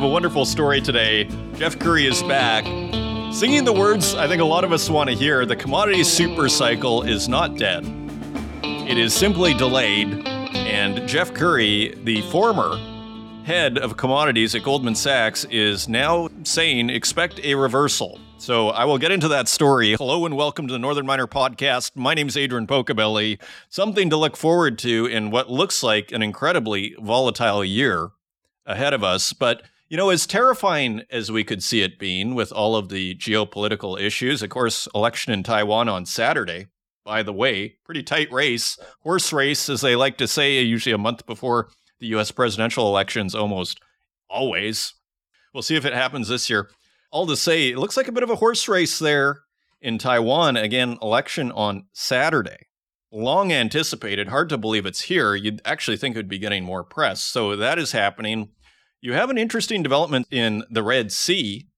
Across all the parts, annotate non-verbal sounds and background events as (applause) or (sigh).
Have a wonderful story today. Jeff Currie is back. Singing the words I think a lot of us want to hear the commodity super cycle is not dead. It is simply delayed, and Jeff Currie, the former head of commodities at Goldman Sachs, is now saying expect a reversal. So I will get into that story. Hello and welcome to the Northern Miner Podcast. My name is Adrian Pocobelli. Something to look forward to in what looks like an incredibly volatile year ahead of us. But you know, as terrifying as we could see it being with all of the geopolitical issues, of course, election in Taiwan on Saturday, by the way, pretty tight race, horse race, as they like to say, usually a month before the US presidential elections, almost always. We'll see if it happens this year. All to say, it looks like a bit of a horse race there in Taiwan. Again, election on Saturday. Long anticipated, hard to believe it's here. You'd actually think it would be getting more press. So that is happening. You have an interesting development in the Red Sea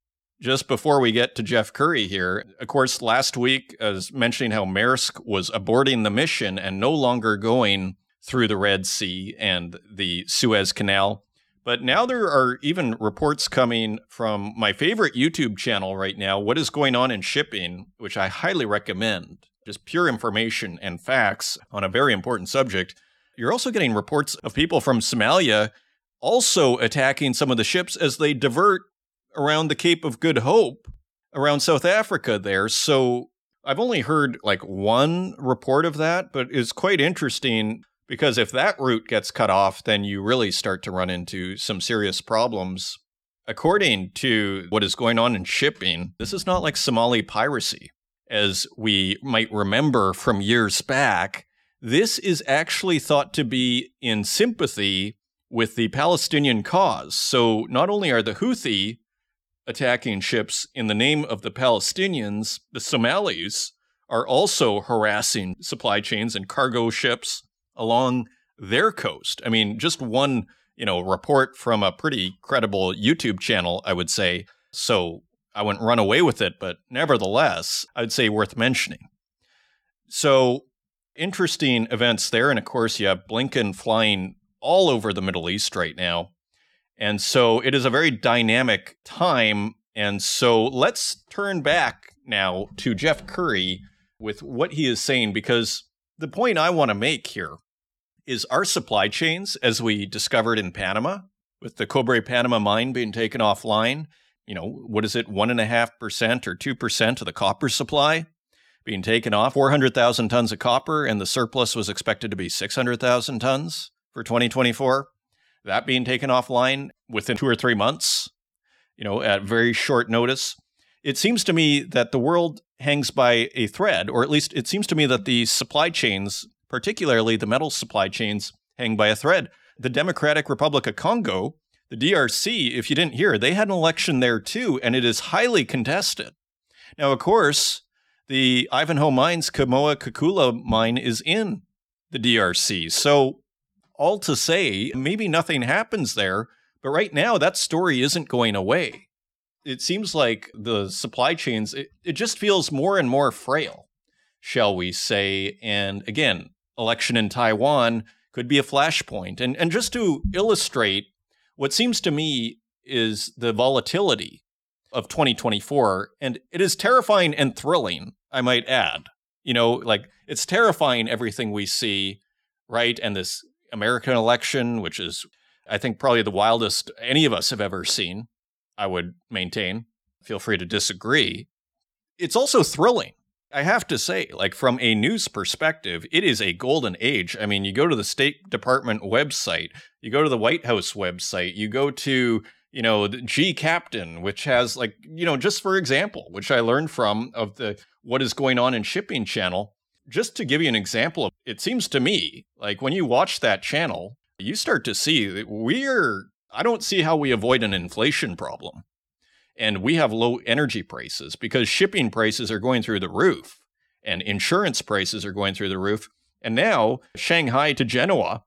just before we get to Jeff Currie here. Of course, last week, I was mentioning how Maersk was aborting the mission and no longer going through the Red Sea and the Suez Canal. But now there are even reports coming from my favorite YouTube channel right now, What is Going On in Shipping, which I highly recommend. Just pure information and facts on a very important subject. You're also getting reports of people from Somalia also attacking some of the ships as they divert around the Cape of Good Hope around South Africa there. So I've only heard like one report of that, but it's quite interesting because if that route gets cut off, then you really start to run into some serious problems. According to what is going on in shipping, this is not like Somali piracy, as we might remember from years back. This is actually thought to be in sympathy with the Palestinian cause. So not only are the Houthi attacking ships in the name of the Palestinians, the Somalis are also harassing supply chains and cargo ships along their coast. I mean, just one, you know, report from a pretty credible YouTube channel, I would say. So I wouldn't run away with it, but nevertheless, I'd say worth mentioning. So interesting events there. And of course, you have Blinken flying all over the Middle East right now. And so it is a very dynamic time. And so let's turn back now to Jeff Currie with what he is saying, because the point I want to make here is our supply chains, as we discovered in Panama, with the Cobre Panama mine being taken offline, you know, what is it, 1.5% or 2% of the copper supply being taken off, 400,000 tons of copper, and the surplus was expected to be 600,000 tons for 2024. That being taken offline within two or three months, you know, at very short notice. It seems to me that the world hangs by a thread, or at least it seems to me that the supply chains, particularly the metal supply chains, hang by a thread. The Democratic Republic of Congo, the DRC, if you didn't hear, they had an election there too, and it is highly contested. Now, of course, the Ivanhoe Mines Kamoa Kakula mine is in the DRC. So all to say, maybe nothing happens there, but right now that story isn't going away. It seems like the supply chains, it, it just feels more and more frail, shall we say. And again, election in Taiwan could be a flashpoint. And, and just to illustrate what seems to me is the volatility of 2024, and it is terrifying and thrilling, I might add. You know, like it's terrifying everything we see, right? And this American election, which is, I think, probably the wildest any of us have ever seen, I would maintain. Feel free to disagree. It's also thrilling. I have to say, like from a news perspective, it is a golden age. I mean, you go to the State Department website, you go to the White House website, you go to, you know, the G Captain, which has like, you know, just for example, which I learned from of the what is going on in shipping channel, just to give you an example, of it seems to me like when you watch that channel, you start to see that we're, I don't see how we avoid an inflation problem. And we have low energy prices because shipping prices are going through the roof and insurance prices are going through the roof. And now, Shanghai to Genoa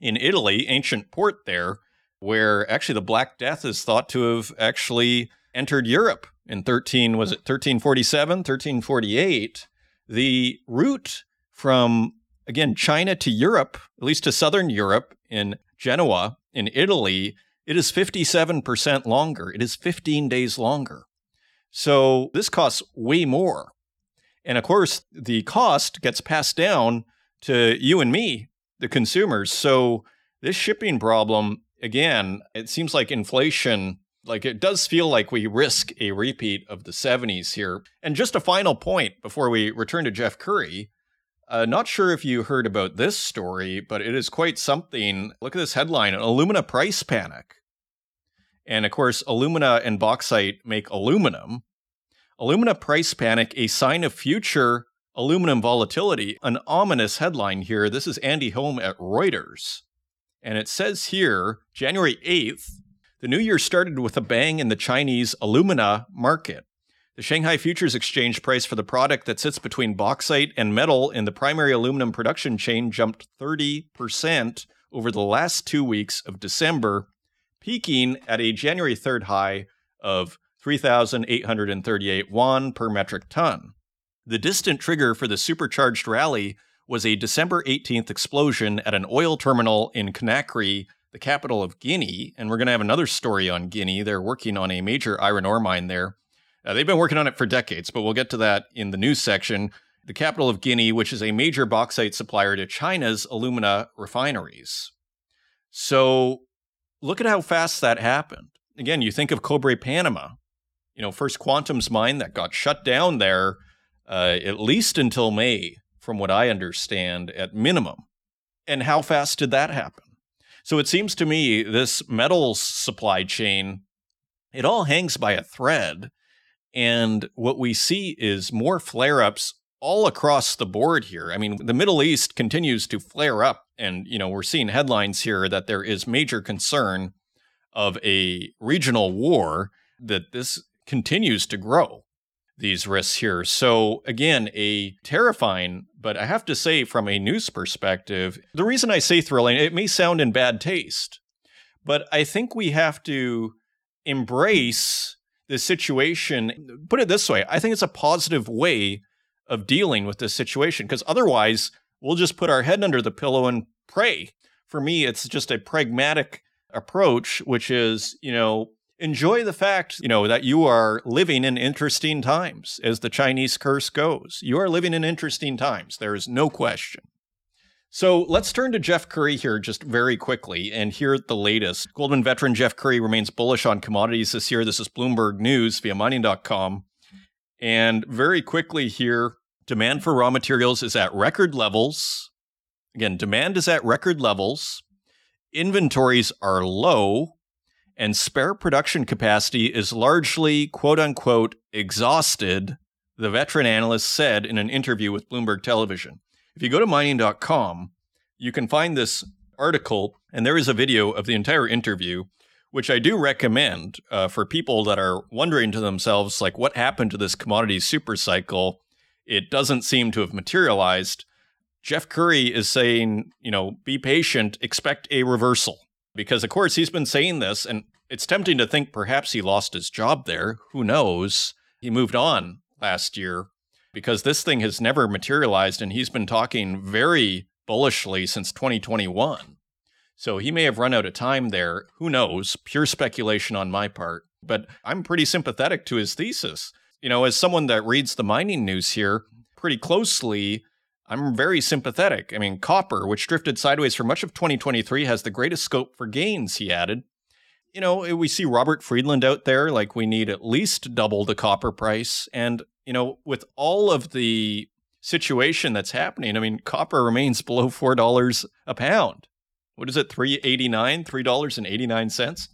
in Italy, ancient port there, where actually the Black Death is thought to have actually entered Europe in 13, was it 1347, 1348? The route from, again, China to Europe, at least to southern Europe in Genoa, in Italy, it is 57% longer. It is 15 days longer. So this costs way more. And of course, the cost gets passed down to you and me, the consumers. So this shipping problem, again, it seems like inflation, like it does feel like we risk a repeat of the 70s here. And just a final point before we return to Jeff Currie. Uh, not sure if you heard about this story, but it is quite something. Look at this headline Alumina price panic. And of course, alumina and bauxite make aluminum. Alumina price panic, a sign of future aluminum volatility. An ominous headline here. This is Andy Home at Reuters. And it says here, January 8th, the new year started with a bang in the Chinese alumina market. The Shanghai Futures Exchange price for the product that sits between bauxite and metal in the primary aluminum production chain jumped 30% over the last two weeks of December, peaking at a January 3rd high of 3,838 won per metric ton. The distant trigger for the supercharged rally was a December 18th explosion at an oil terminal in Conakry, the capital of Guinea. And we're going to have another story on Guinea. They're working on a major iron ore mine there. Uh, they've been working on it for decades, but we'll get to that in the news section. The capital of Guinea, which is a major bauxite supplier to China's alumina refineries. So look at how fast that happened. Again, you think of Cobre Panama, you know, First Quantum's mine that got shut down there uh, at least until May, from what I understand, at minimum. And how fast did that happen? So it seems to me this metals supply chain, it all hangs by a thread. And what we see is more flare ups all across the board here. I mean, the Middle East continues to flare up. And, you know, we're seeing headlines here that there is major concern of a regional war, that this continues to grow these risks here. So, again, a terrifying, but I have to say, from a news perspective, the reason I say thrilling, it may sound in bad taste, but I think we have to embrace the situation. Put it this way I think it's a positive way of dealing with this situation because otherwise, we'll just put our head under the pillow and pray. For me, it's just a pragmatic approach, which is, you know, enjoy the fact, you know, that you are living in interesting times, as the Chinese curse goes. You are living in interesting times. There is no question. So let's turn to Jeff Currie here just very quickly and hear the latest. Goldman veteran Jeff Currie remains bullish on commodities this year. This is Bloomberg News via mining.com. And very quickly here, demand for raw materials is at record levels. Again, demand is at record levels. Inventories are low and spare production capacity is largely, quote unquote, exhausted, the veteran analyst said in an interview with Bloomberg Television. If you go to mining.com, you can find this article, and there is a video of the entire interview, which I do recommend uh, for people that are wondering to themselves, like, what happened to this commodity super cycle? It doesn't seem to have materialized. Jeff Currie is saying, you know, be patient, expect a reversal because of course he's been saying this and it's tempting to think perhaps he lost his job there. Who knows? He moved on last year. Because this thing has never materialized and he's been talking very bullishly since 2021 so he may have run out of time there. Who knows? Pure speculation on my part. But i'm pretty sympathetic to his thesis. You know as someone that reads the mining news here pretty closely I'm very sympathetic. I mean, copper, which drifted sideways for much of 2023, has the greatest scope for gains, he added. You know, eh, we see Robert Friedland out there, like we need at least double the copper price. And, you know, with all of the situation that's happening, I mean, copper remains below $4 a pound. What is it, 389 $3.89?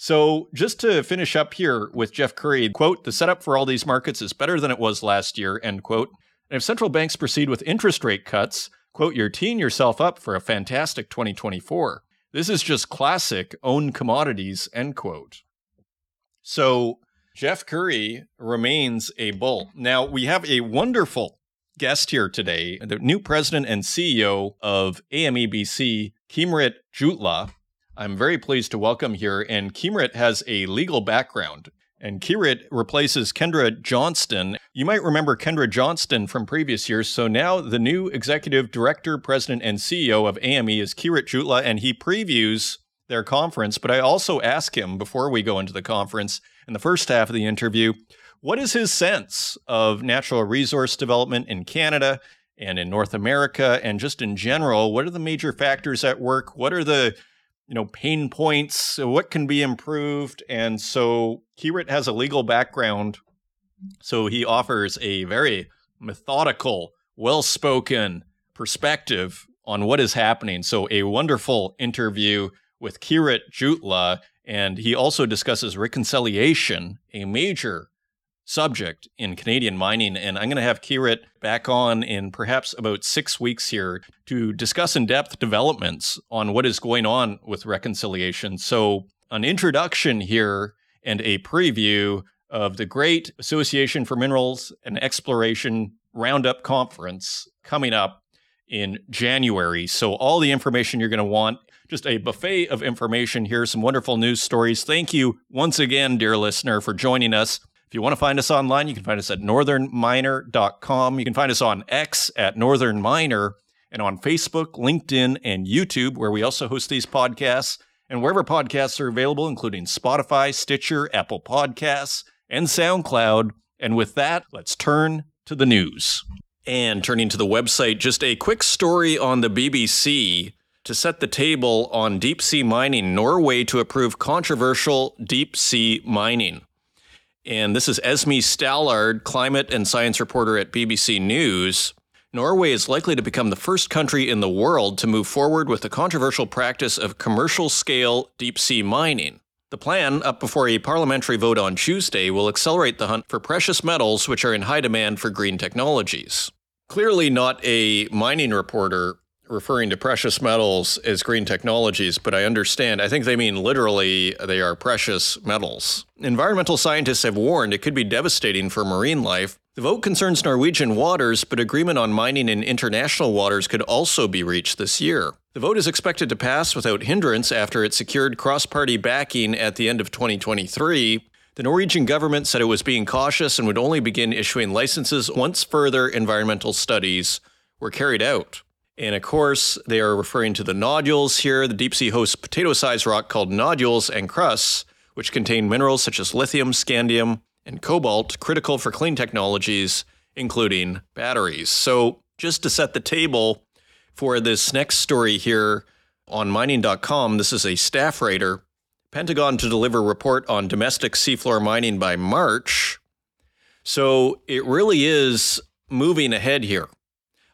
So, just to finish up here with Jeff Currie, quote, the setup for all these markets is better than it was last year, end quote. And if central banks proceed with interest rate cuts, quote, you're teeing yourself up for a fantastic 2024. This is just classic own commodities, end quote. So Jeff Currie remains a bull. Now we have a wonderful guest here today, the new president and CEO of AMEBC, Keerit Jutla. I'm very pleased to welcome here, and Keerit has a legal background. And Keerit replaces Kendra Johnston. You might remember Kendra Johnston from previous years. So now the new executive director, president, and CEO of AME is Keerit Jutla, and he previews their conference, but I also ask him before we go into the conference in the first half of the interview, what is his sense of natural resource development in Canada and in North America and just in general? What are the major factors at work? What are the you know pain points? Uh, what can be improved? And so Keerit has a legal background, so he offers a very methodical, well-spoken perspective on what is happening. So a wonderful interview with Keerit Jutla, and he also discusses reconciliation, a major subject in Canadian mining. And I'm going to have Keerit back on in perhaps about six weeks here to discuss in depth developments on what is going on with reconciliation. So, an introduction here and a preview of the great Association for Minerals and Exploration Roundup Conference coming up in January. So, all the information you're going to want just a buffet of information here, some wonderful news stories. Thank you once again, dear listener, for joining us. If you want to find us online, you can find us at northernminer.com. You can find us on X at Northern Miner and on Facebook, LinkedIn, and YouTube, where we also host these podcasts and wherever podcasts are available, including Spotify, Stitcher, Apple Podcasts, and SoundCloud. And with that, let's turn to the news. And turning to the website, just a quick story on the BBC to set the table on deep sea mining, Norway to approve controversial deep sea mining. And this is Esme Stallard, climate and science reporter at BBC News. Norway is likely to become the first country in the world to move forward with the controversial practice of commercial scale deep sea mining. The plan, up before a parliamentary vote on Tuesday, will accelerate the hunt for precious metals which are in high demand for green technologies. Clearly, not a mining reporter referring to precious metals as green technologies, but I understand. I think they mean literally they are precious metals. Environmental scientists have warned it could be devastating for marine life. The vote concerns Norwegian waters, but agreement on mining in international waters could also be reached this year. The vote is expected to pass without hindrance after it secured cross party backing at the end of 2023. The Norwegian government said it was being cautious and would only begin issuing licenses once further environmental studies were carried out. And of course, they are referring to the nodules here. The deep sea hosts potato sized rock called nodules and crusts, which contain minerals such as lithium, scandium, and cobalt, critical for clean technologies, including batteries. So, just to set the table for this next story here on mining.com, this is a staff writer. Pentagon to deliver report on domestic seafloor mining by March. So, it really is moving ahead here.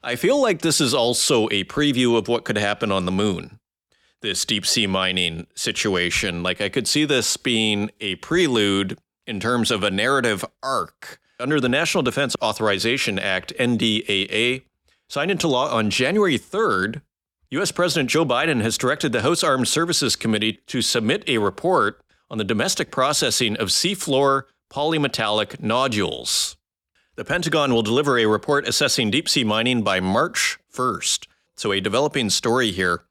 I feel like this is also a preview of what could happen on the moon. This deep sea mining situation. Like, I could see this being a prelude in terms of a narrative arc. Under the National Defense Authorization Act, NDAA, signed into law on January 3rd, U.S. President Joe Biden has directed the House Armed Services Committee to submit a report on the domestic processing of seafloor polymetallic nodules. The Pentagon will deliver a report assessing deep sea mining by March 1st. So, a developing story here.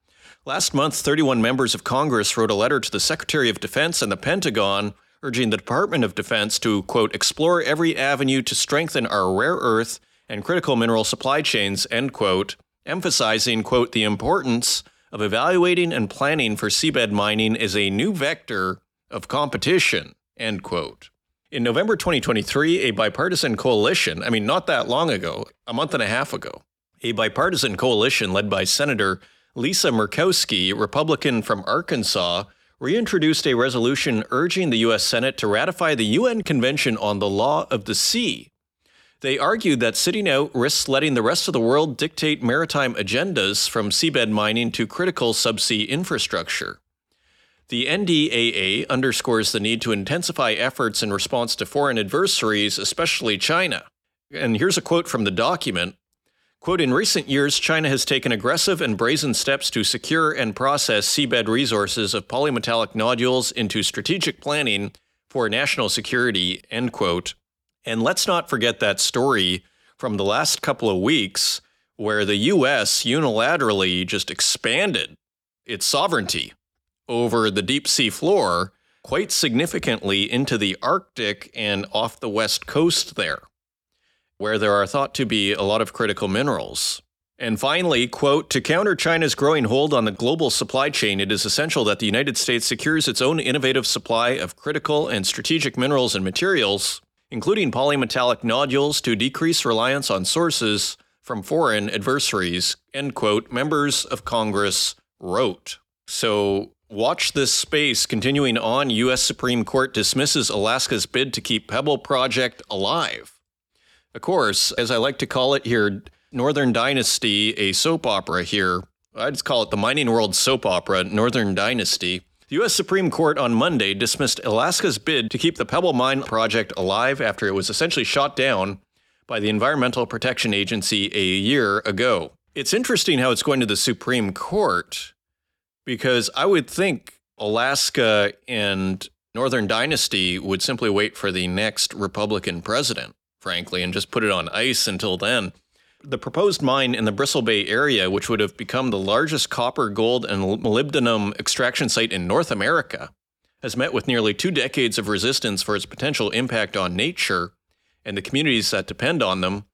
Last month, 31 members of Congress wrote a letter to the Secretary of Defense and the Pentagon urging the Department of Defense to, quote, explore every avenue to strengthen our rare earth and critical mineral supply chains, end quote, emphasizing, quote, the importance of evaluating and planning for seabed mining as a new vector of competition, end quote. In November 2023, a bipartisan coalition, I mean, not that long ago, a month and a half ago, a bipartisan coalition led by Senator Lisa Murkowski, Republican from Arkansas, reintroduced a resolution urging the U.S. Senate to ratify the UN Convention on the Law of the Sea. They argued that sitting out risks letting the rest of the world dictate maritime agendas from seabed mining to critical subsea infrastructure. The NDAA underscores the need to intensify efforts in response to foreign adversaries, especially China. And here's a quote from the document. Quote, in recent years, China has taken aggressive and brazen steps to secure and process seabed resources of polymetallic nodules into strategic planning for national security, end quote. And let's not forget that story from the last couple of weeks where the U.S. unilaterally just expanded its sovereignty over the deep sea floor quite significantly into the Arctic and off the west coast there, where there are thought to be a lot of critical minerals. And finally, quote, to counter China's growing hold on the global supply chain, it is essential that the United States secures its own innovative supply of critical and strategic minerals and materials, including polymetallic nodules, to decrease reliance on sources from foreign adversaries, end quote, members of Congress wrote. So watch this space continuing on. U.S. Supreme Court dismisses Alaska's bid to keep Pebble Project alive. Of course, as I like to call it here, Northern Dynasty, a soap opera here. I'd just call it the mining world soap opera, Northern Dynasty. The U.S. Supreme Court on Monday dismissed Alaska's bid to keep the Pebble Mine project alive after it was essentially shot down by the Environmental Protection Agency a year ago. It's interesting how it's going to the Supreme Court because I would think Alaska and Northern Dynasty would simply wait for the next Republican president, frankly, and just put it on ice until then. The proposed mine in the Bristol Bay area, which would have become the largest copper, gold, and molybdenum extraction site in North America, has met with nearly two decades of resistance for its potential impact on nature and the communities that depend on them.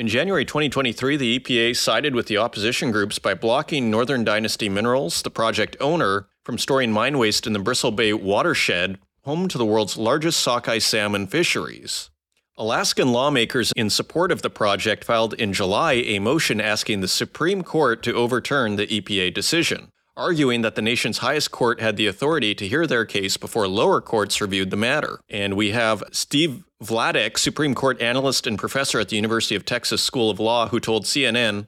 In January 2023, the EPA sided with the opposition groups by blocking Northern Dynasty Minerals, the project owner, from storing mine waste in the Bristol Bay watershed, home to the world's largest sockeye salmon fisheries. Alaskan lawmakers in support of the project filed in July a motion asking the Supreme Court to overturn the EPA decision, arguing that the nation's highest court had the authority to hear their case before lower courts reviewed the matter. And we have Steve Vladeck, Supreme Court analyst and professor at the University of Texas School of Law, who told CNN,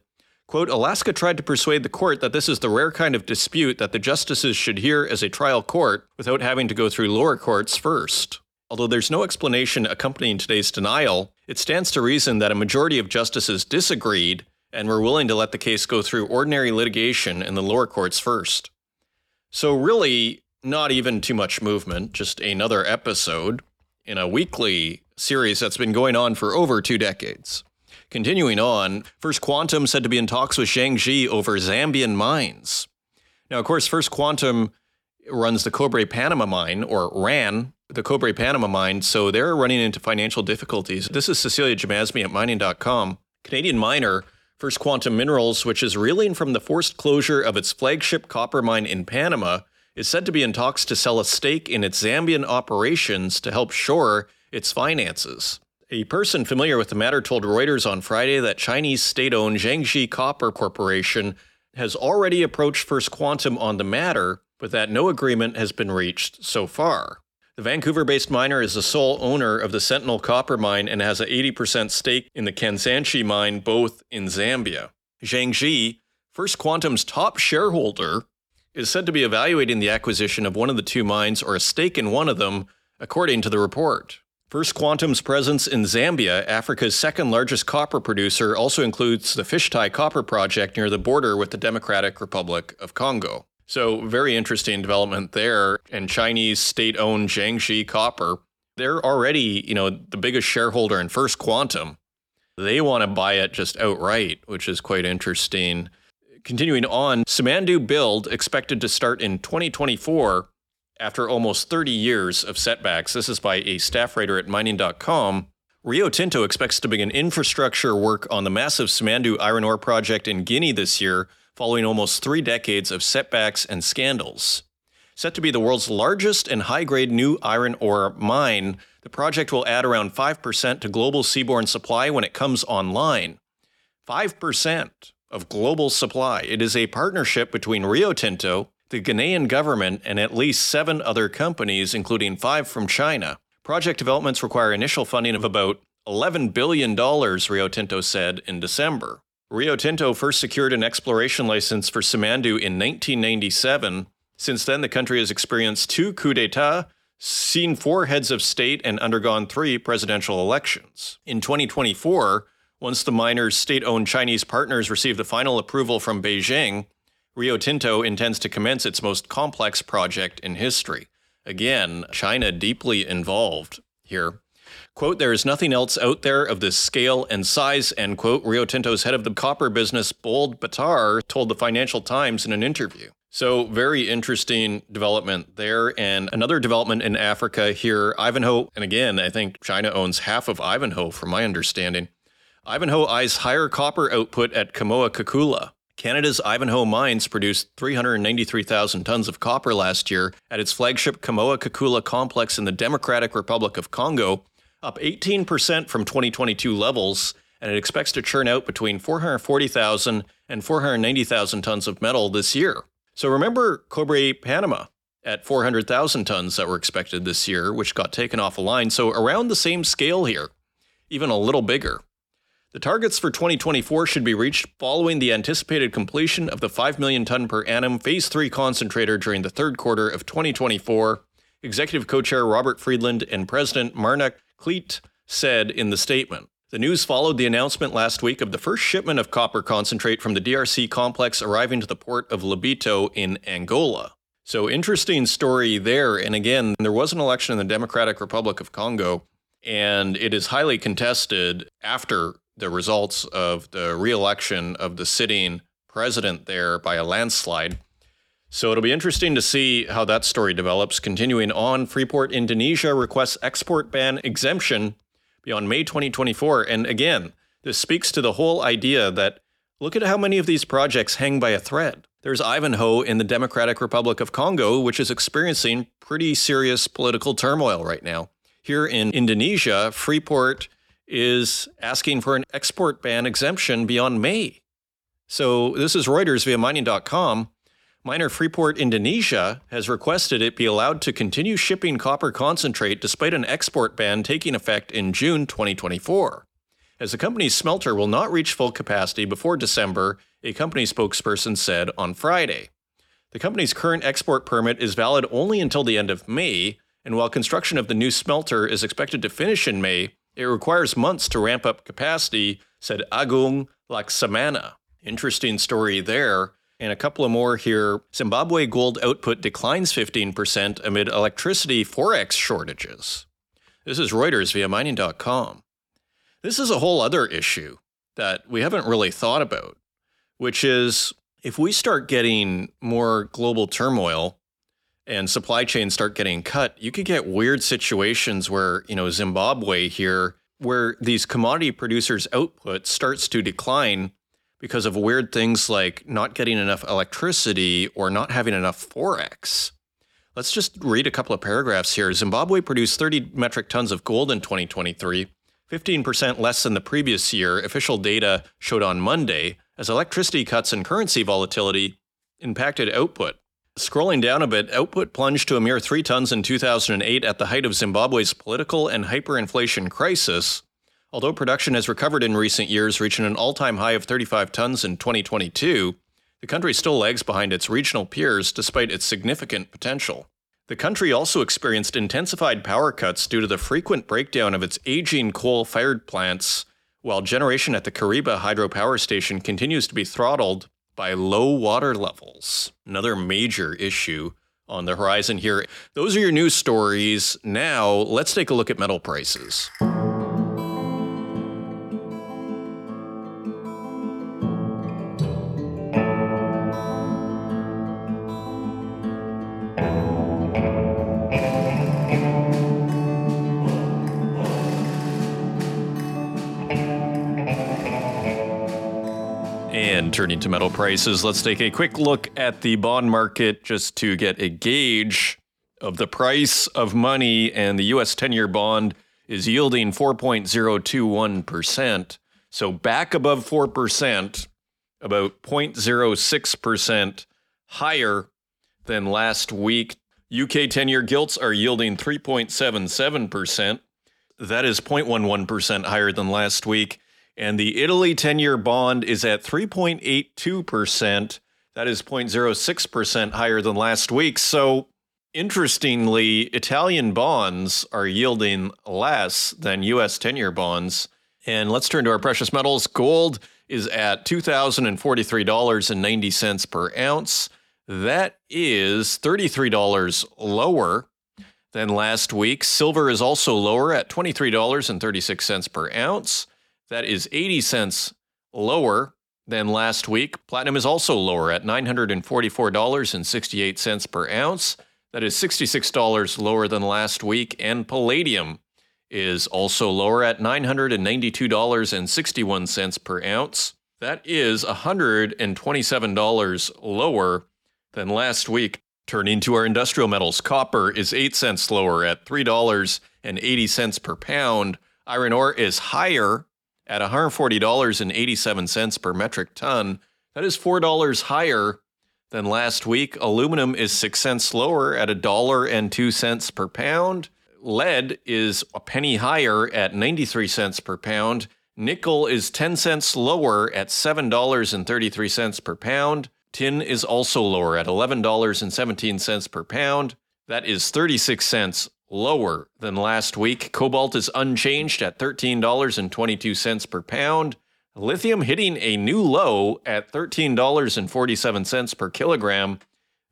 quote, Alaska tried to persuade the court that this is the rare kind of dispute that the justices should hear as a trial court without having to go through lower courts first. Although there's no explanation accompanying today's denial, it stands to reason that a majority of justices disagreed and were willing to let the case go through ordinary litigation in the lower courts first. So, really, not even too much movement, just another episode in a weekly series that's been going on for over two decades. Continuing on, First Quantum said to be in talks with Jiangxi over Zambian mines. Now, of course, First Quantum runs the Cobre Panama mine, or ran the Cobre Panama mine, so they're running into financial difficulties. This is Cecilia Jamasmie at mining.com. Canadian miner First Quantum Minerals, which is reeling from the forced closure of its flagship copper mine in Panama, is said to be in talks to sell a stake in its Zambian operations to help shore its finances. A person familiar with the matter told Reuters on Friday that Chinese state owned Jiangxi Copper Corporation has already approached First Quantum on the matter, but that no agreement has been reached so far. The Vancouver based miner is the sole owner of the Sentinel copper mine and has an 80% stake in the Kansanshi mine, both in Zambia. Jiangxi, First Quantum's top shareholder, is said to be evaluating the acquisition of one of the two mines or a stake in one of them, according to the report. First Quantum's presence in Zambia, Africa's second largest copper producer, also includes the Fishtai Copper Project near the border with the Democratic Republic of Congo. So, very interesting development there. And Chinese state owned Jiangxi Copper, they're already, you know, the biggest shareholder in First Quantum. They want to buy it just outright, which is quite interesting. Continuing on, Simandou build expected to start in 2024 after almost 30 years of setbacks. This is by a staff writer at mining.com. Rio Tinto expects to begin infrastructure work on the massive Simandou iron ore project in Guinea this year, following almost three decades of setbacks and scandals. Set to be the world's largest and high grade new iron ore mine, the project will add around 5% to global seaborne supply when it comes online. 5% of global supply. It is a partnership between Rio Tinto, the Ghanaian government, and at least seven other companies, including five from China. Project developments require initial funding of about $11 billion, Rio Tinto said in December. Rio Tinto first secured an exploration license for Simandou in 1997. Since then, the country has experienced two coups d'etat, seen four heads of state, and undergone three presidential elections. In 2024, once the miner's state owned Chinese partners receive the final approval from Beijing, Rio Tinto intends to commence its most complex project in history. Again, China deeply involved here. Quote, there is nothing else out there of this scale and size, end quote, Rio Tinto's head of the copper business, Bold Baatar, told the Financial Times in an interview. So, very interesting development there. And another development in Africa here, Ivanhoe, and again, I think China owns half of Ivanhoe, from my understanding. Ivanhoe eyes higher copper output at Kamoa-Kakula. Canada's Ivanhoe Mines produced 393,000 tons of copper last year at its flagship Kamoa-Kakula complex in the Democratic Republic of Congo, up 18% from 2022 levels, and it expects to churn out between 440,000 and 490,000 tons of metal this year. So remember Cobre Panama at 400,000 tons that were expected this year, which got taken off the line. So around the same scale here, even a little bigger. The targets for 2024 should be reached following the anticipated completion of the 5 million ton per annum Phase 3 concentrator during the third quarter of 2024, Executive Co Chair Robert Friedland and President Marna Cloete said in the statement. The news followed the announcement last week of the first shipment of copper concentrate from the DRC complex arriving to the port of Lobito in Angola. So, interesting story there. And again, there was an election in the Democratic Republic of Congo, and it is highly contested after the results of the reelection of the sitting president there by a landslide. So it'll be interesting to see how that story develops. Continuing on, Freeport Indonesia requests export ban exemption beyond May 2024. And again, this speaks to the whole idea that look at how many of these projects hang by a thread. There's Ivanhoe in the Democratic Republic of Congo, which is experiencing pretty serious political turmoil right now. Here in Indonesia, Freeport is asking for an export ban exemption beyond May. So this is Reuters via mining.com. Miner Freeport Indonesia has requested it be allowed to continue shipping copper concentrate despite an export ban taking effect in June 2024. As the company's smelter will not reach full capacity before December, a company spokesperson said on Friday. The company's current export permit is valid only until the end of May, and while construction of the new smelter is expected to finish in May, it requires months to ramp up capacity, said Agung Laksamana. Interesting story there. And a couple of more here. Zimbabwe gold output declines 15% amid electricity forex shortages. This is Reuters via mining.com. This is a whole other issue that we haven't really thought about, which is if we start getting more global turmoil, and supply chains start getting cut, you could get weird situations where, you know, Zimbabwe here, where these commodity producers' output starts to decline because of weird things like not getting enough electricity or not having enough forex. Let's just read a couple of paragraphs here. Zimbabwe produced 30 metric tons of gold in 2023, 15% less than the previous year, official data showed on Monday, as electricity cuts and currency volatility impacted output. Scrolling down a bit, output plunged to a mere 3 tons in 2008 at the height of Zimbabwe's political and hyperinflation crisis. Although production has recovered in recent years, reaching an all time high of 35 tons in 2022, the country still lags behind its regional peers despite its significant potential. The country also experienced intensified power cuts due to the frequent breakdown of its aging coal fired plants, while generation at the Kariba hydropower station continues to be throttled by low water levels. Another major issue on the horizon here. Those are your news stories. Now, let's take a look at metal prices. Turning to metal prices, let's take a quick look at the bond market just to get a gauge of the price of money. And the US 10 year bond is yielding 4.021%. So back above 4%, about 0.06% higher than last week. UK 10 year gilts are yielding 3.77%. That is 0.11% higher than last week. And the Italy 10 year bond is at 3.82%. That is 0.06% higher than last week. So, interestingly, Italian bonds are yielding less than US 10 year bonds. And let's turn to our precious metals. Gold is at $2,043.90 per ounce. That is $33 lower than last week. Silver is also lower at $23.36 per ounce. That is 80 cents lower than last week. Platinum is also lower at $944.68 per ounce. That is $66 lower than last week. And palladium is also lower at $992.61 per ounce. That is $127 lower than last week. Turning to our industrial metals, copper is 8 cents lower at $3.80 per pound. Iron ore is higher at $140.87 per metric ton. That is $4 higher than last week. Aluminum is 6 cents lower at $1.02 per pound. Lead is a penny higher at 93 cents per pound. Nickel is 10 cents lower at $7.33 per pound. Tin is also lower at $11.17 per pound. That is 36 cents lower than last week. Cobalt is unchanged at $13.22 per pound. Lithium hitting a new low at $13.47 per kilogram.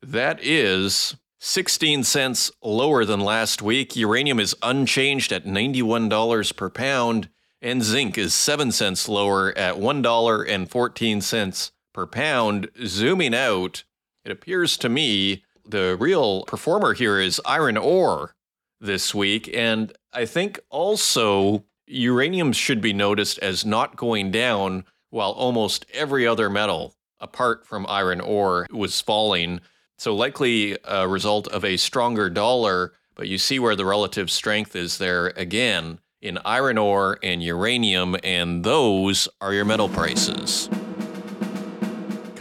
That is 16 cents lower than last week. Uranium is unchanged at $91 per pound, and zinc is 7 cents lower at $1.14 per pound. Zooming out, it appears to me the real performer here is iron ore this week. And I think also uranium should be noticed as not going down while almost every other metal, apart from iron ore, was falling. So, likely a result of a stronger dollar, but you see where the relative strength is there again in iron ore and uranium, and those are your metal prices.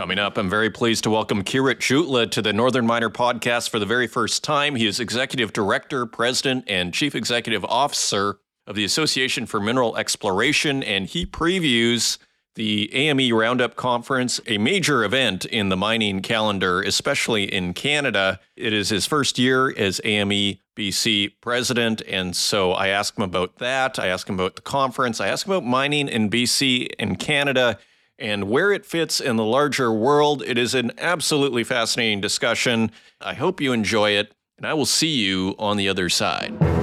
Coming up, I'm very pleased to welcome Keerit Jutla to the Northern Miner podcast for the very first time. He is Executive Director, President, and Chief Executive Officer of the Association for Mineral Exploration, and he previews the AME Roundup Conference, a major event in the mining calendar, especially in Canada. It is his first year as AME BC president. And so I asked him about that. I asked him about the conference. I asked him about mining in BC and Canada and where it fits in the larger world. It is an absolutely fascinating discussion. I hope you enjoy it, and I will see you on the other side.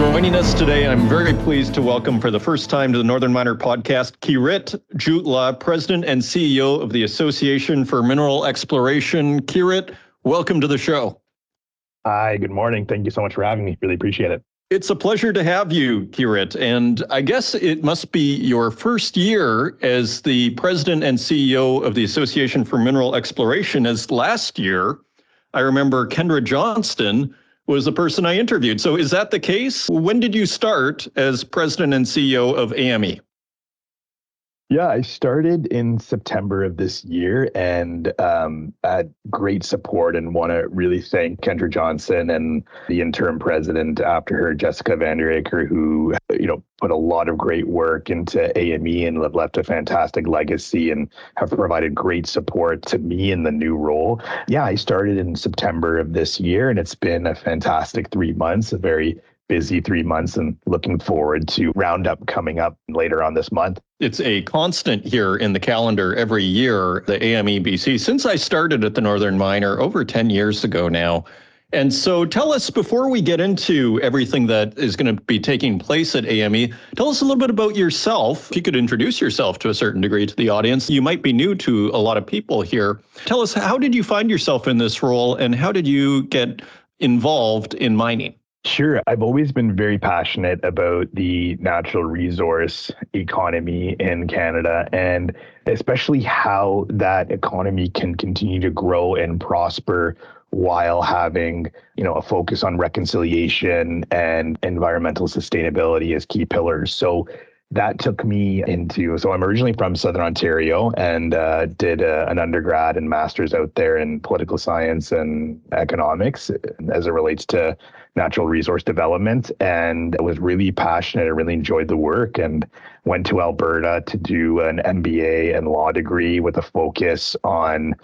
Joining us today, I'm very pleased to welcome for the first time to the Northern Miner podcast, Keerit Jutla, President and CEO of the Association for Mineral Exploration. Keerit, welcome to the show. Hi, good morning. Thank you so much for having me. Really appreciate it. It's a pleasure to have you, Keerit. And I guess it must be your first year as the president and CEO of the Association for Mineral Exploration, as last year, I remember Kendra Johnston was the person I interviewed. So is that the case? When did you start as president and CEO of AME? Yeah, I started in September of this year and um, had great support and want to really thank Kendra Johnston and the interim president after her, Jessica Vanderakers, who, you know, put a lot of great work into AME and have left a fantastic legacy and have provided great support to me in the new role. Yeah, I started in September of this year and it's been a fantastic three months, a very busy three months and looking forward to Roundup coming up later on this month. It's a constant here in the calendar every year, the AMEBC, since I started at the Northern Miner over 10 years ago now. And so tell us, before we get into everything that is going to be taking place at AME, tell us a little bit about yourself. If you could introduce yourself to a certain degree to the audience, you might be new to a lot of people here. Tell us, how did you find yourself in this role and how did you get involved in mining? Sure. I've always been very passionate about the natural resource economy in Canada and especially how that economy can continue to grow and prosper while having, you know, a focus on reconciliation and environmental sustainability as key pillars. So that took me into so i'm originally from southern ontario and uh, did uh, an undergrad and master's out there in political science and economics as it relates to natural resource development and was really passionate i really enjoyed the work and went to alberta to do an mba and law degree with a focus on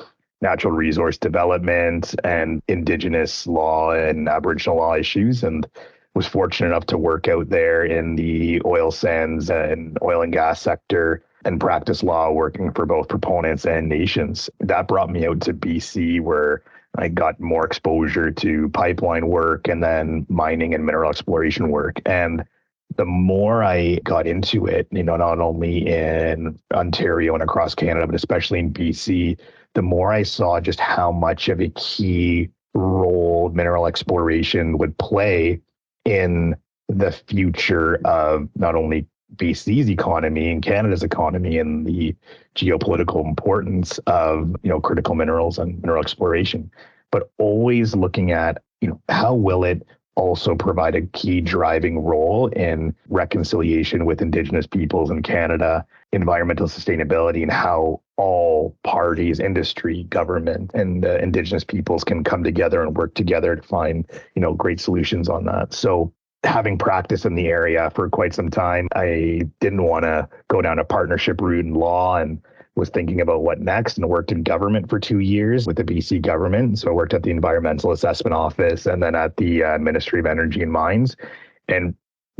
natural resource development and indigenous law and aboriginal law issues and was fortunate enough to work out there in the oil sands and oil and gas sector and practice law working for both proponents and nations. That brought me out to BC where I got more exposure to pipeline work and then mining and mineral exploration work. And the more I got into it, you know, not only in Ontario and across Canada, but especially in BC, the more I saw just how much of a key role mineral exploration would play in the future of not only BC's economy and Canada's economy and the geopolitical importance of you know critical minerals and mineral exploration, but always looking at you know how will it also provide a key driving role in reconciliation with Indigenous peoples in Canada, environmental sustainability, and how all parties, industry, government, and uh, Indigenous peoples can come together and work together to find you know great solutions on that. So having practiced in the area for quite some time, I didn't want to go down a partnership route in law and was thinking about what next and worked in government for two years with the BC government. So I worked at the Environmental Assessment Office and then at the uh, Ministry of Energy and Mines and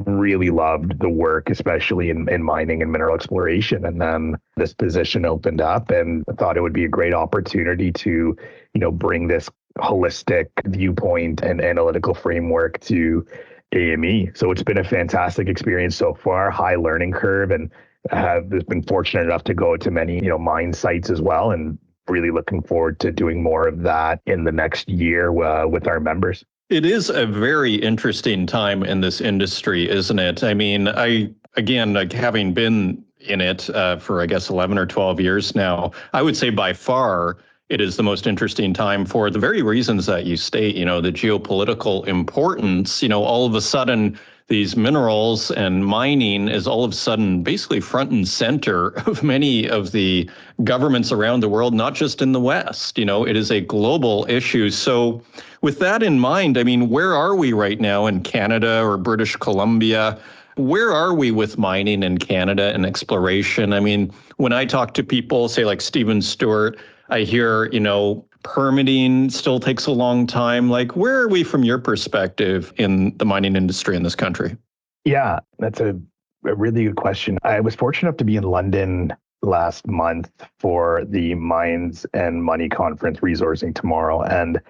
really loved the work, especially in, in mining and mineral exploration. And then this position opened up and I thought it would be a great opportunity to, you know, bring this holistic viewpoint and analytical framework to AME. So it's been a fantastic experience so far, high learning curve, and have been fortunate enough to go to many, you know, mine sites as well, and really looking forward to doing more of that in the next year uh, with our members. It is a very interesting time in this industry, isn't it? I mean, I again, like having been in it uh, for I guess 11 or 12 years now, I would say by far it is the most interesting time for the very reasons that you state, you know, the geopolitical importance, you know, all of a sudden these minerals and mining is all of a sudden basically front and center (laughs) of many of the governments around the world, not just in the West. You know, it is a global issue. So, with that in mind, I mean, where are we right now in Canada or British Columbia? Where are we with mining in Canada and exploration? I mean, when I talk to people, say like Stephen Stewart, I hear, you know, permitting still takes a long time. Like, where are we from your perspective in the mining industry in this country? Yeah, that's a, a really good question. I was fortunate enough to be in London last month for the Mines and Money Conference Resourcing Tomorrow. And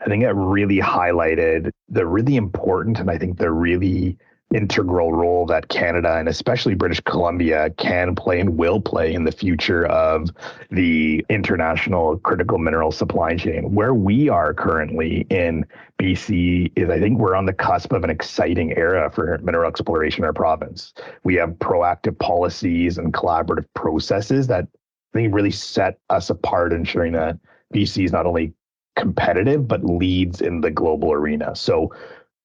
I think it really highlighted the really important and I think the really integral role that Canada and especially British Columbia can play and will play in the future of the international critical mineral supply chain. Where we are currently in BC is I think we're on the cusp of an exciting era for mineral exploration in our province. We have proactive policies and collaborative processes that I think really set us apart, ensuring that BC is not only competitive but leads in the global arena. So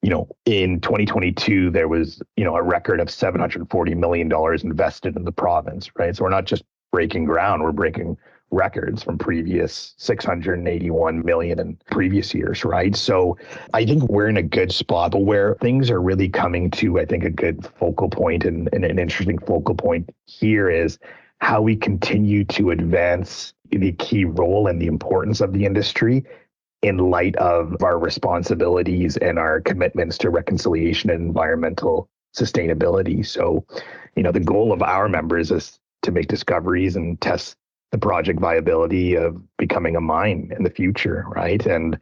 you know, in 2022, there was, you know, a record of $740 million invested in the province, right? So we're not just breaking ground, we're breaking records from previous 681 million in previous years, right? So I think we're in a good spot, but where things are really coming to, I think, a good focal point and, and an interesting focal point here is how we continue to advance the key role and the importance of the industry in light of our responsibilities and our commitments to reconciliation and environmental sustainability. So, you know, the goal of our members is to make discoveries and test the project viability of becoming a mine in the future, right? And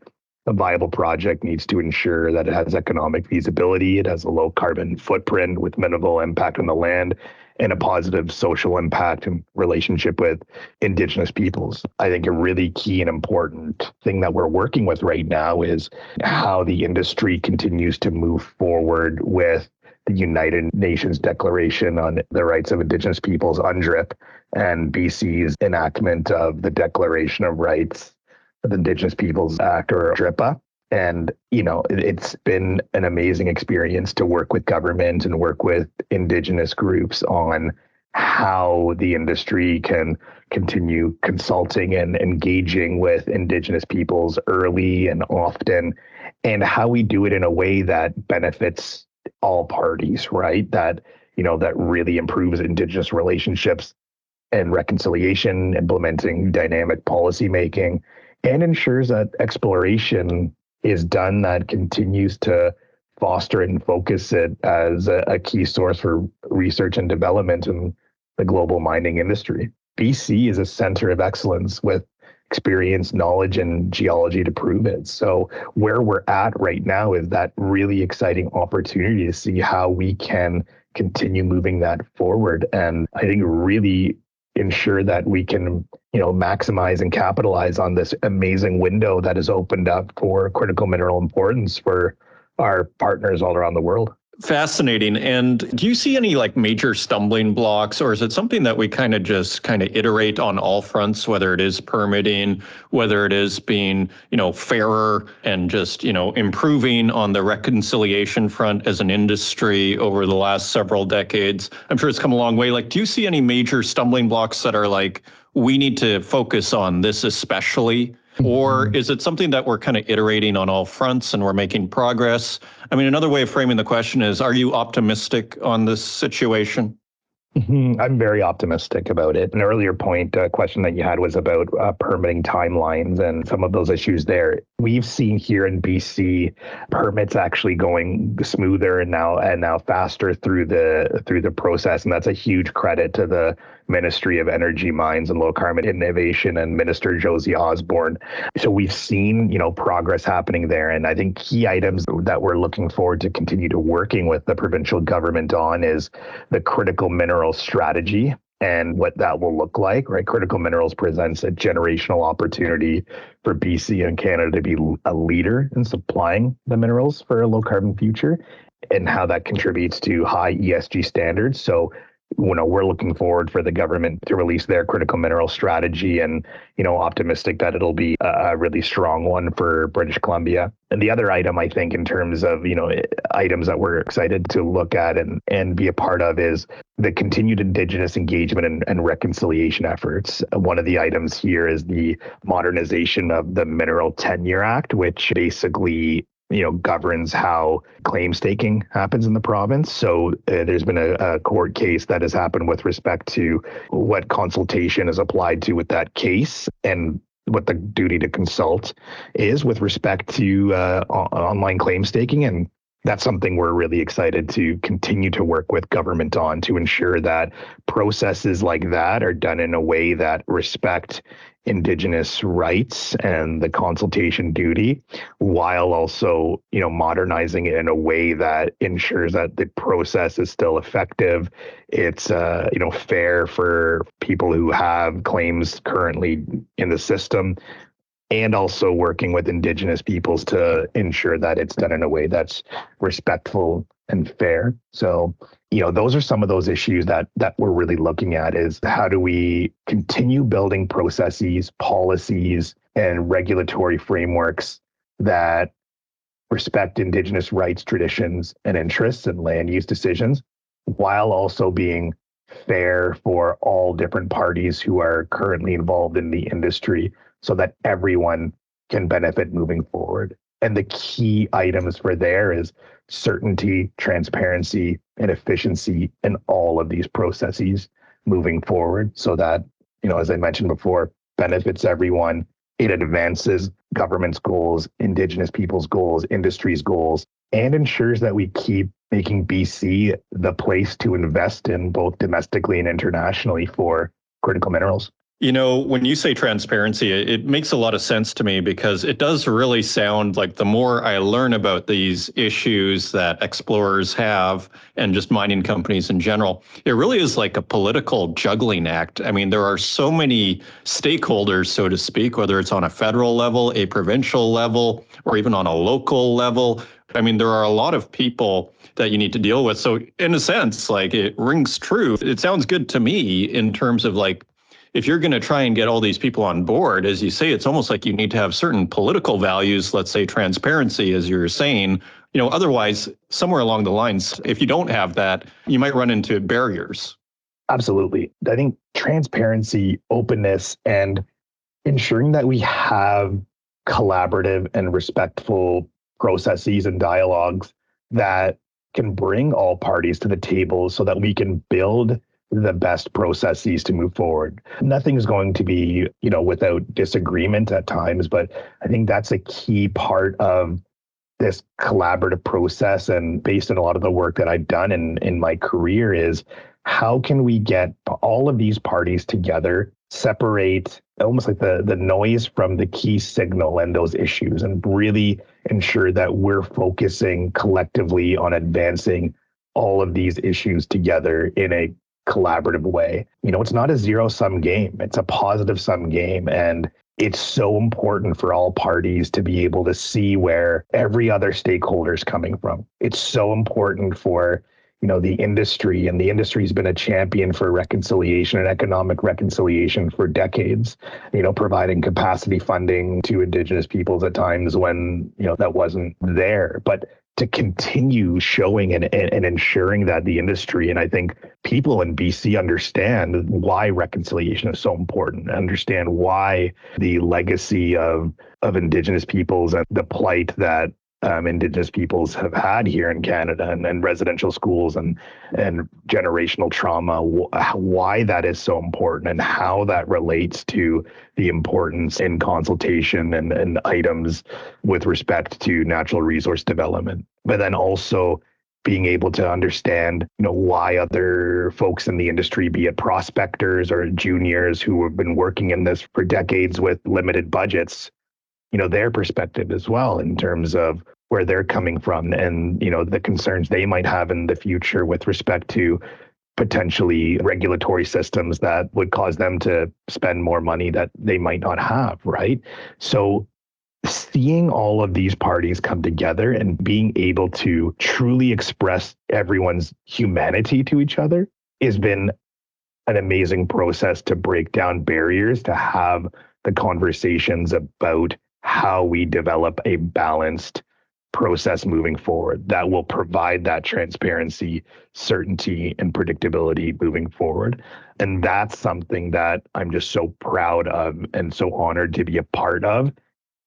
a viable project needs to ensure that it has economic feasibility, it has a low carbon footprint with minimal impact on the land, and a positive social impact and relationship with Indigenous peoples. I think a really key and important thing that we're working with right now is how the industry continues to move forward with the United Nations Declaration on the Rights of Indigenous Peoples, UNDRIP, and BC's enactment of the Declaration of Rights of Indigenous Peoples Act, or DRIPA. And, you know, it's been an amazing experience to work with government and work with Indigenous groups on how the industry can continue consulting and engaging with Indigenous peoples early and often, and how we do it in a way that benefits all parties, right? That, you know, that really improves Indigenous relationships and reconciliation, implementing dynamic policymaking, and ensures that exploration is done that continues to foster and focus it as a, a key source for research and development in the global mining industry. BC is a center of excellence with experience, knowledge, and geology to prove it. So, where we're at right now is that really exciting opportunity to see how we can continue moving that forward. And I think really ensure that we can you know maximize and capitalize on this amazing window that has opened up for critical mineral importance for our partners all around the world Fascinating. And do you see any like major stumbling blocks, or is it something that we kind of just kind of iterate on all fronts, whether it is permitting, whether it is being, you know, fairer and just, you know, improving on the reconciliation front as an industry over the last several decades? I'm sure it's come a long way. Like, do you see any major stumbling blocks that are like, we need to focus on this especially or mm-hmm. is it something that we're kind of iterating on all fronts and we're making progress? I mean, another way of framing the question is Are you optimistic on this situation? Mm-hmm. I'm very optimistic about it. An earlier point, uh, question that you had was about uh, permitting timelines and some of those issues there. We've seen here in BC permits actually going smoother and now and now faster through the through the process, and that's a huge credit to the Ministry of Energy, Mines and Low Carbon Innovation and Minister Josie Osborne. So we've seen, you know, progress happening there. And I think key items that we're looking forward to continue to working with the provincial government on is the critical mineral strategy and what that will look like, right? Critical Minerals presents a generational opportunity for BC and Canada to be a leader in supplying the minerals for a low carbon future and how that contributes to high ESG standards. So you know we're looking forward for the government to release their critical mineral strategy and you know optimistic that it'll be a really strong one for british columbia the other item i think in terms of you know items that we're excited to look at and and be a part of is the continued indigenous engagement and, and reconciliation efforts one of the items here is the modernization of the mineral tenure act which basically you know governs how claim staking happens in the province. So uh, there's been a, a, court case that has happened with respect to what consultation is applied to with that case and what the duty to consult is with respect to uh, online claim staking and that's something we're really excited to continue to work with government on to ensure that processes like that are done in a way that respect indigenous rights and the consultation duty while also you know modernizing it in a way that ensures that the process is still effective. It's uh, you know fair for people who have claims currently in the system and also working with indigenous peoples to ensure that it's done in a way that's respectful and fair. So you know those are some of those issues that that we're really looking at is how do we continue building processes policies and regulatory frameworks that respect indigenous rights traditions and interests and land use decisions while also being fair for all different parties who are currently involved in the industry so that everyone can benefit moving forward. And the key items for there is certainty, transparency, and efficiency in all of these processes moving forward so that, you know, as I mentioned before, benefits everyone. It advances government's goals, indigenous people's goals, industry's goals, and ensures that we keep making BC the place to invest in both domestically and internationally for critical minerals. You know, when you say transparency, it, makes a lot of sense to me because it does really sound like the more I learn about these issues that explorers have and just mining companies in general, it really is like a political juggling act. I mean, there are so many stakeholders, so to speak, whether it's on a federal level, a provincial level, or even on a local level. I mean, there are a lot of people that you need to deal with. So, in a sense, like it rings true. It sounds good to me in terms of like if you're going to try and get all these people on board, as you say, it's almost like you need to have certain political values, let's say transparency, as you're saying. You know, otherwise, somewhere along the lines, if you don't have that, you might run into barriers. Absolutely. I think transparency, openness, and ensuring that we have collaborative and respectful processes and dialogues that can bring all parties to the table so that we can build the best processes to move forward. Nothing is going to be, you know, without disagreement at times, but I think that's a key part of this collaborative process and based on a lot of the work that I've done in in my career is how can we get all of these parties together, separate almost like the the noise from the key signal and those issues and really ensure that we're focusing collectively on advancing all of these issues together in a collaborative way. You know, it's not a zero sum game, it's a positive sum game. And it's so important for all parties to be able to see where every other stakeholder is coming from. It's so important for you know the industry and the industry's been a champion for reconciliation and economic reconciliation for decades you know providing capacity funding to indigenous peoples at times when you know that wasn't there but to continue showing and, and, ensuring that the industry and I think people in BC understand why reconciliation is so important, understand why the legacy of of Indigenous peoples and the plight that um, Indigenous peoples have had here in Canada and, and residential schools and and generational trauma, wh- why that is so important and how that relates to the importance in consultation and, and items with respect to natural resource development. But then also being able to understand, you know, why other folks in the industry, be it prospectors or juniors who have been working in this for decades with limited budgets, you know their perspective as well in terms of where they're coming from and you know the concerns they might have in the future with respect to potentially regulatory systems that would cause them to spend more money that they might not have right? So seeing all of these parties come together and being able to truly express everyone's humanity to each other has been an amazing process to break down barriers to have the conversations about how we develop a balanced process moving forward that will provide that transparency, certainty, and predictability moving forward. And that's something that I'm just so proud of and so honored to be a part of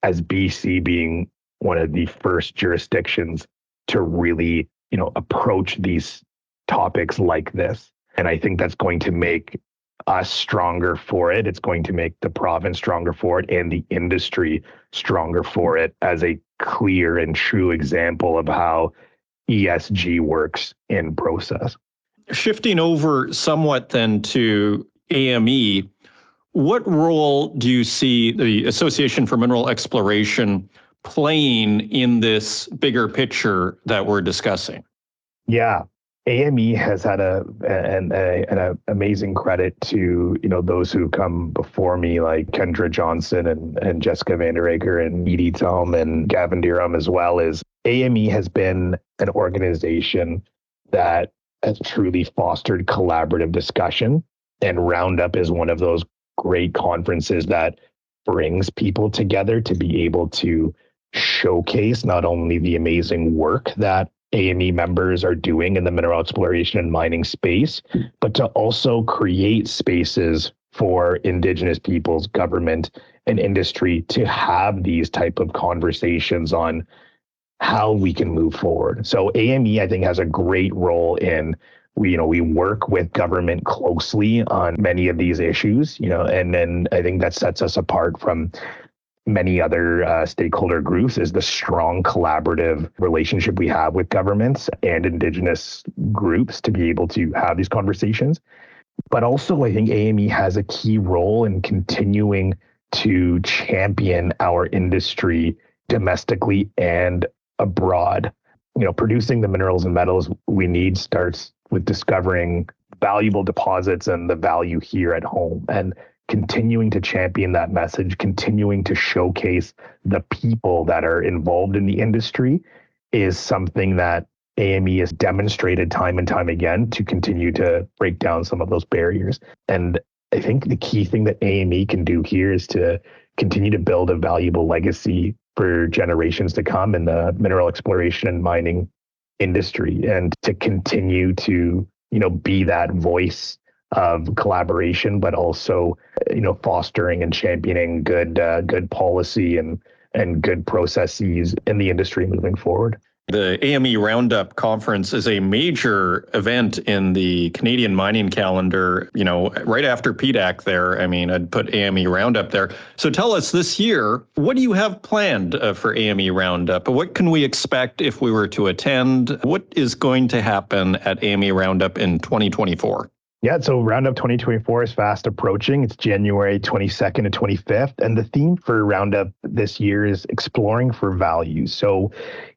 as BC being one of the first jurisdictions to really, you know, approach these topics like this. And I think that's going to make us stronger for it. It's going to make the province stronger for it and the industry stronger for it as a clear and true example of how ESG works in process. Shifting over somewhat then to AME, what role do you see the Association for Mineral Exploration playing in this bigger picture that we're discussing? Yeah, AME has had a an, a, an amazing credit to you know those who come before me like Kendra Johnston and, and Jessica Vanderaker and Edie Thome and Gavin Dirom as well as AME has been an organization that has truly fostered collaborative discussion and Roundup is one of those great conferences that brings people together to be able to showcase not only the amazing work that AME members are doing in the mineral exploration and mining space, but to also create spaces for indigenous peoples, government, and industry to have these type of conversations on how we can move forward. So AME, I think, has a great role in we you know we work with government closely on many of these issues you know and then i think that sets us apart from many other uh, stakeholder groups is the strong collaborative relationship we have with governments and indigenous groups to be able to have these conversations. But also, I think AME has a key role in continuing to champion our industry domestically and abroad. You know, producing the minerals and metals we need starts with discovering valuable deposits and the value here at home. And continuing to champion that message, continuing to showcase the people that are involved in the industry is something that AME has demonstrated time and time again to continue to break down some of those barriers. And I think the key thing that AME can do here is to continue to build a valuable legacy for generations to come in the mineral exploration and mining industry and to continue to you know be that voice of collaboration, but also you know fostering and championing good uh, good policy and and good processes in the industry moving forward. The AME Roundup conference is a major event in the Canadian mining calendar, you know, right after PDAC there. I mean, I'd put AME Roundup there. So tell us this year, what do you have planned uh, for AME Roundup? What can we expect if we were to attend? What is going to happen at AME Roundup in 2024? Yeah, so Roundup 2024 is fast approaching. It's January 22nd to 25th. And the theme for Roundup this year is exploring for value. So,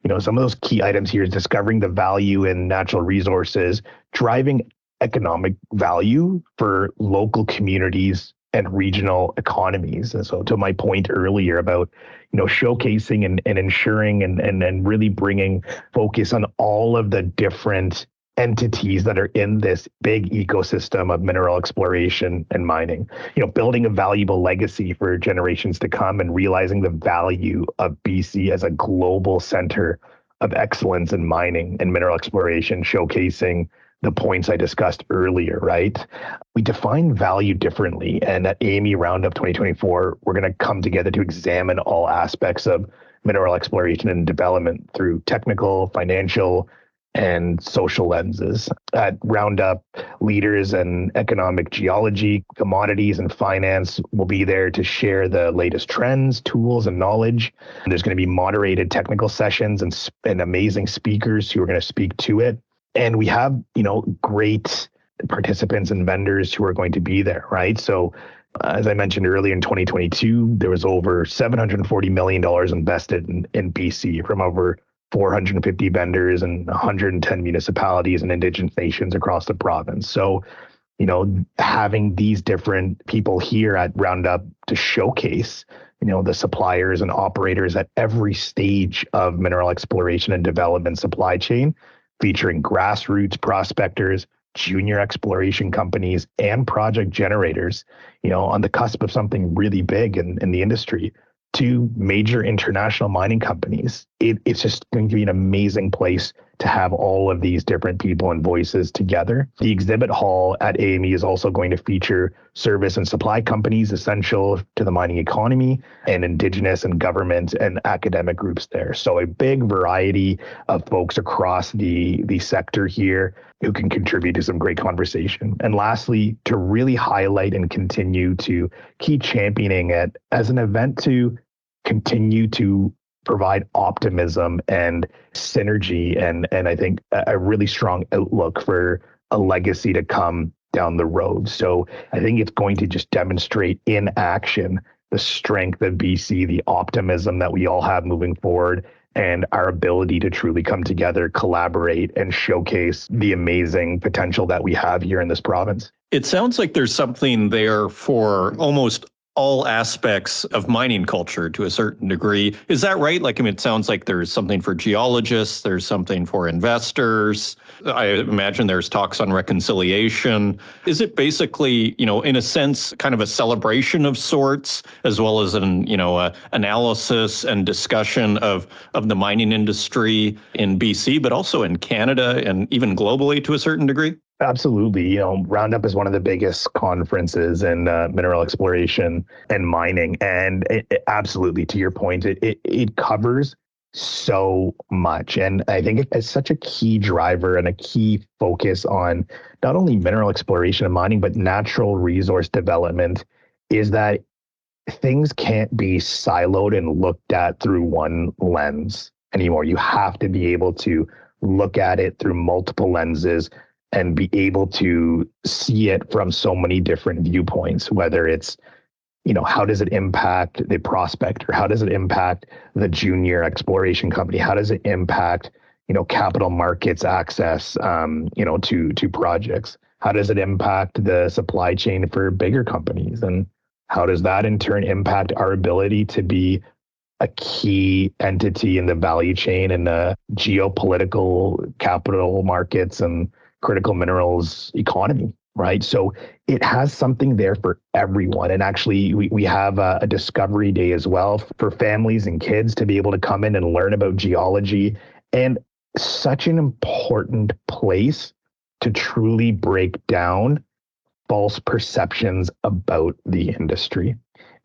you know, some of those key items here is discovering the value in natural resources, driving economic value for local communities and regional economies. And so to my point earlier about, you know, showcasing and, and ensuring and, and, and really bringing focus on all of the different entities that are in this big ecosystem of mineral exploration and mining. You know, building a valuable legacy for generations to come and realizing the value of BC as a global center of excellence in mining and mineral exploration, showcasing the points I discussed earlier, right? We define value differently. And at AME Roundup 2024, we're going to come together to examine all aspects of mineral exploration and development through technical, financial, and social lenses. At Roundup, leaders in economic geology, commodities, and finance will be there to share the latest trends, tools, and knowledge. And there's going to be moderated technical sessions and, and amazing speakers who are going to speak to it. And we have, you know, great participants and vendors who are going to be there, right? So as I mentioned earlier in 2022, there was over $740 million invested in, in BC from over 450 vendors and 110 municipalities and indigenous nations across the province. So, you know, having these different people here at Roundup to showcase, you know, the suppliers and operators at every stage of mineral exploration and development supply chain, featuring grassroots prospectors, junior exploration companies, and project generators, you know, on the cusp of something really big in, in the industry to major international mining companies. It, it's just going to be an amazing place to have all of these different people and voices together. The exhibit hall at AME is also going to feature service and supply companies essential to the mining economy and indigenous and government and academic groups there. So a big variety of folks across the, the sector here who can contribute to some great conversation. And lastly, to really highlight and continue to keep championing it as an event to continue to provide optimism and synergy and and I think a really strong outlook for a legacy to come down the road. So I think it's going to just demonstrate in action the strength of BC, the optimism that we all have moving forward, and our ability to truly come together, collaborate, and showcase the amazing potential that we have here in this province. It sounds like there's something there for almost all aspects of mining culture to a certain degree. Is that right? Like, I mean, it sounds like there's something for geologists, there's something for investors. I imagine there's talks on reconciliation. Is it basically, you know, in a sense, kind of a celebration of sorts, as well as an, you know, analysis and discussion of of the mining industry in BC, but also in Canada and even globally to a certain degree? Absolutely. You know, Roundup is one of the biggest conferences in uh, mineral exploration and mining. And it, it, absolutely, to your point, it, it, it covers so much. And I think it's such a key driver and a key focus on not only mineral exploration and mining, but natural resource development is that things can't be siloed and looked at through one lens anymore. You have to be able to look at it through multiple lenses and be able to see it from so many different viewpoints, whether it's you know how does it impact the prospect or how does it impact the junior exploration company? How does it impact you know capital markets access um, you know to to projects? How does it impact the supply chain for bigger companies? And how does that in turn impact our ability to be a key entity in the value chain and the geopolitical capital markets and critical minerals economy, right? So it has something there for everyone. And actually, we, we have a, a discovery day as well for families and kids to be able to come in and learn about geology and such an important place to truly break down false perceptions about the industry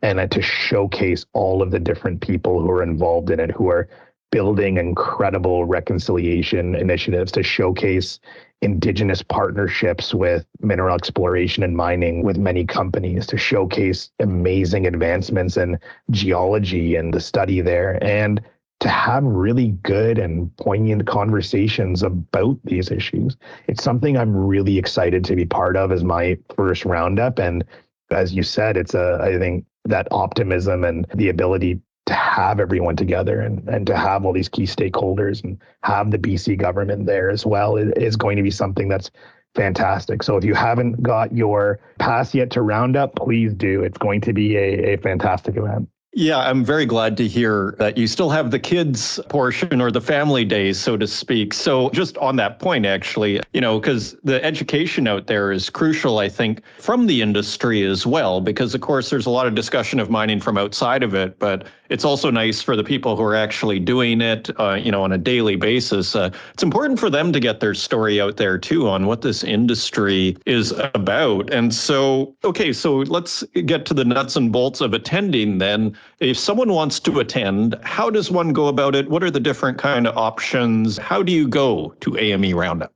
and uh, to showcase all of the different people who are involved in it who are building incredible reconciliation initiatives to showcase indigenous partnerships with mineral exploration and mining with many companies to showcase amazing advancements in geology and the study there and to have really good and poignant conversations about these issues. It's something I'm really excited to be part of as my first roundup. And as you said, it's a, I think that optimism and the ability to have everyone together and, and to have all these key stakeholders and have the BC government there as well is going to be something that's fantastic. So if you haven't got your pass yet to Roundup, please do. It's going to be a, a fantastic event. Yeah, I'm very glad to hear that you still have the kids portion or the family days, so to speak. So, just on that point, actually, you know, because the education out there is crucial, I think, from the industry as well, because of course, there's a lot of discussion of mining from outside of it, but it's also nice for the people who are actually doing it, uh, you know, on a daily basis. Uh, it's important for them to get their story out there too on what this industry is about. And so, okay, so let's get to the nuts and bolts of attending then. If someone wants to attend, how does one go about it? What are the different kind of options? How do you go to AME Roundup?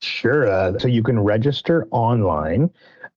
Sure. Uh, so you can register online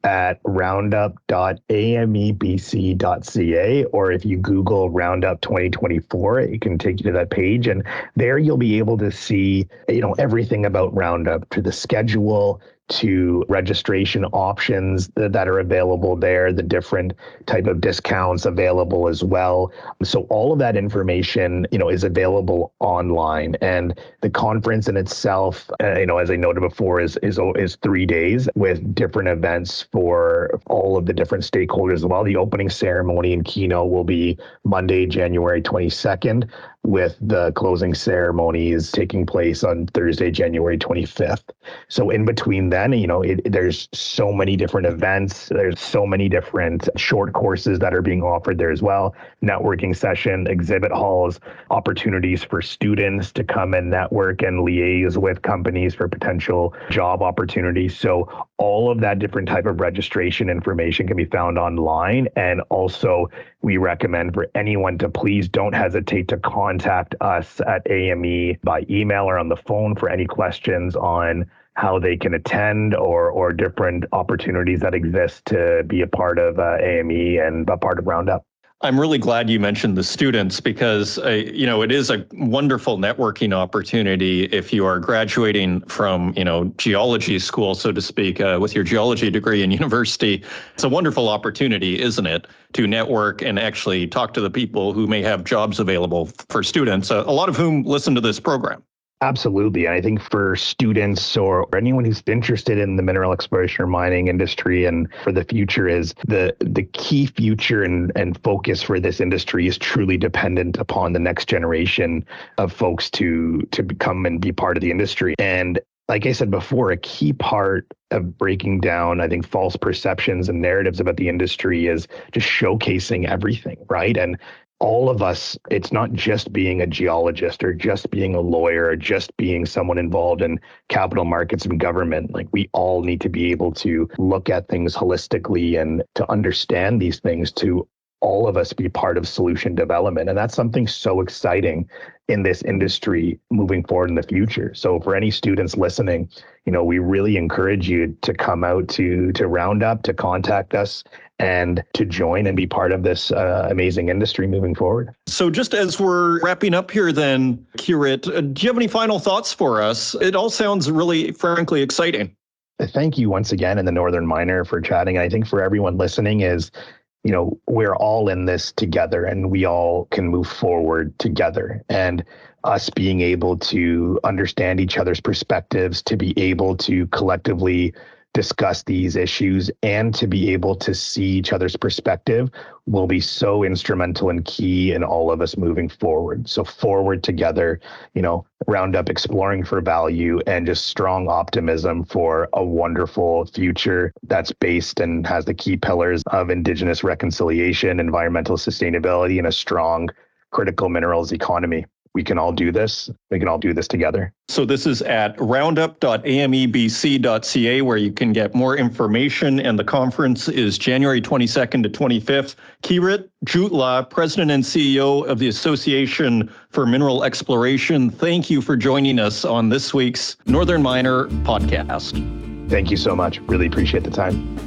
at roundup.amebc.ca, or if you Google Roundup 2024, it can take you to that page. And there you'll be able to see, you know, everything about Roundup to the schedule, to registration options that are available there, the different type of discounts available as well. So all of that information, you know, is available online. And the conference in itself, uh, you know, as I noted before, is is is three days with different events for all of the different stakeholders as well. The opening ceremony and keynote will be Monday, January 22nd with the closing ceremonies taking place on Thursday, January 25th. So in between then, you know, it, there's so many different events. There's so many different short courses that are being offered there as well. Networking session, exhibit halls, opportunities for students to come and network and liaise with companies for potential job opportunities. So all of that different type of registration information can be found online. And also we recommend for anyone to please don't hesitate to contact us at AME by email or on the phone for any questions on how they can attend or or different opportunities that exist to be a part of uh, AME and a part of Roundup. I'm really glad you mentioned the students because uh, you know it is a wonderful networking opportunity if you are graduating from you know geology school, so to speak, uh, with your geology degree in (laughs) university. It's a wonderful opportunity, isn't it, to network and actually talk to the people who may have jobs available for students, uh, a lot of whom listen to this program. Absolutely. And I think for students or anyone who's interested in the mineral exploration or mining industry and for the future is the the key future and, and focus for this industry is truly dependent upon the next generation of folks to to become and be part of the industry. And like I said before, a key part of breaking down, I think, false perceptions and narratives about the industry is just showcasing everything, right? And all of us, it's not just being a geologist or just being a lawyer or just being someone involved in capital markets and government. Like we all need to be able to look at things holistically and to understand these things to all of us be part of solution development. And that's something so exciting in this industry moving forward in the future. So for any students listening, you know, we really encourage you to come out to to Roundup, to contact us and to join and be part of this uh, amazing industry moving forward. So, just as we're wrapping up here, then, Keerit, uh, do you have any final thoughts for us? It all sounds really, frankly, exciting. Thank you once again in the Northern Miner for chatting. I think for everyone listening is, you know, we're all in this together and we all can move forward together. And us being able to understand each other's perspectives, to be able to collectively discuss these issues and to be able to see each other's perspective will be so instrumental and key in all of us moving forward. So forward together, you know, round up exploring for value and just strong optimism for a wonderful future that's based and has the key pillars of indigenous reconciliation, environmental sustainability, and a strong critical minerals economy we can all do this. We can all do this together. So this is at roundup.amebc.ca where you can get more information and the conference is January 22nd to 25th. Keerit Jutla, President and CEO of the Association for Mineral Exploration, thank you for joining us on this week's Northern Miner podcast. Thank you so much. Really appreciate the time.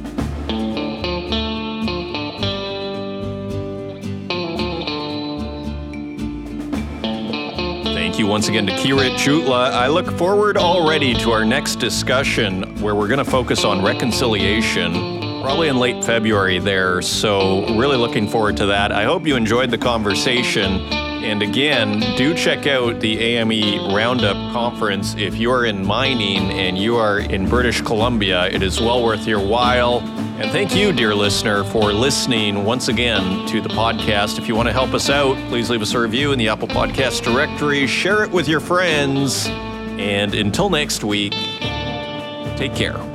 Once again to Keerit Jutla. I look forward already to our next discussion where we're going to focus on reconciliation probably in late February there. So, really looking forward to that. I hope you enjoyed the conversation. And again, do check out the AME Roundup conference if you are in mining and you are in British Columbia. It is well worth your while. And thank you, dear listener, for listening once again to the podcast. If you want to help us out, please leave us a review in the Apple Podcast directory, share it with your friends. And until next week, take care.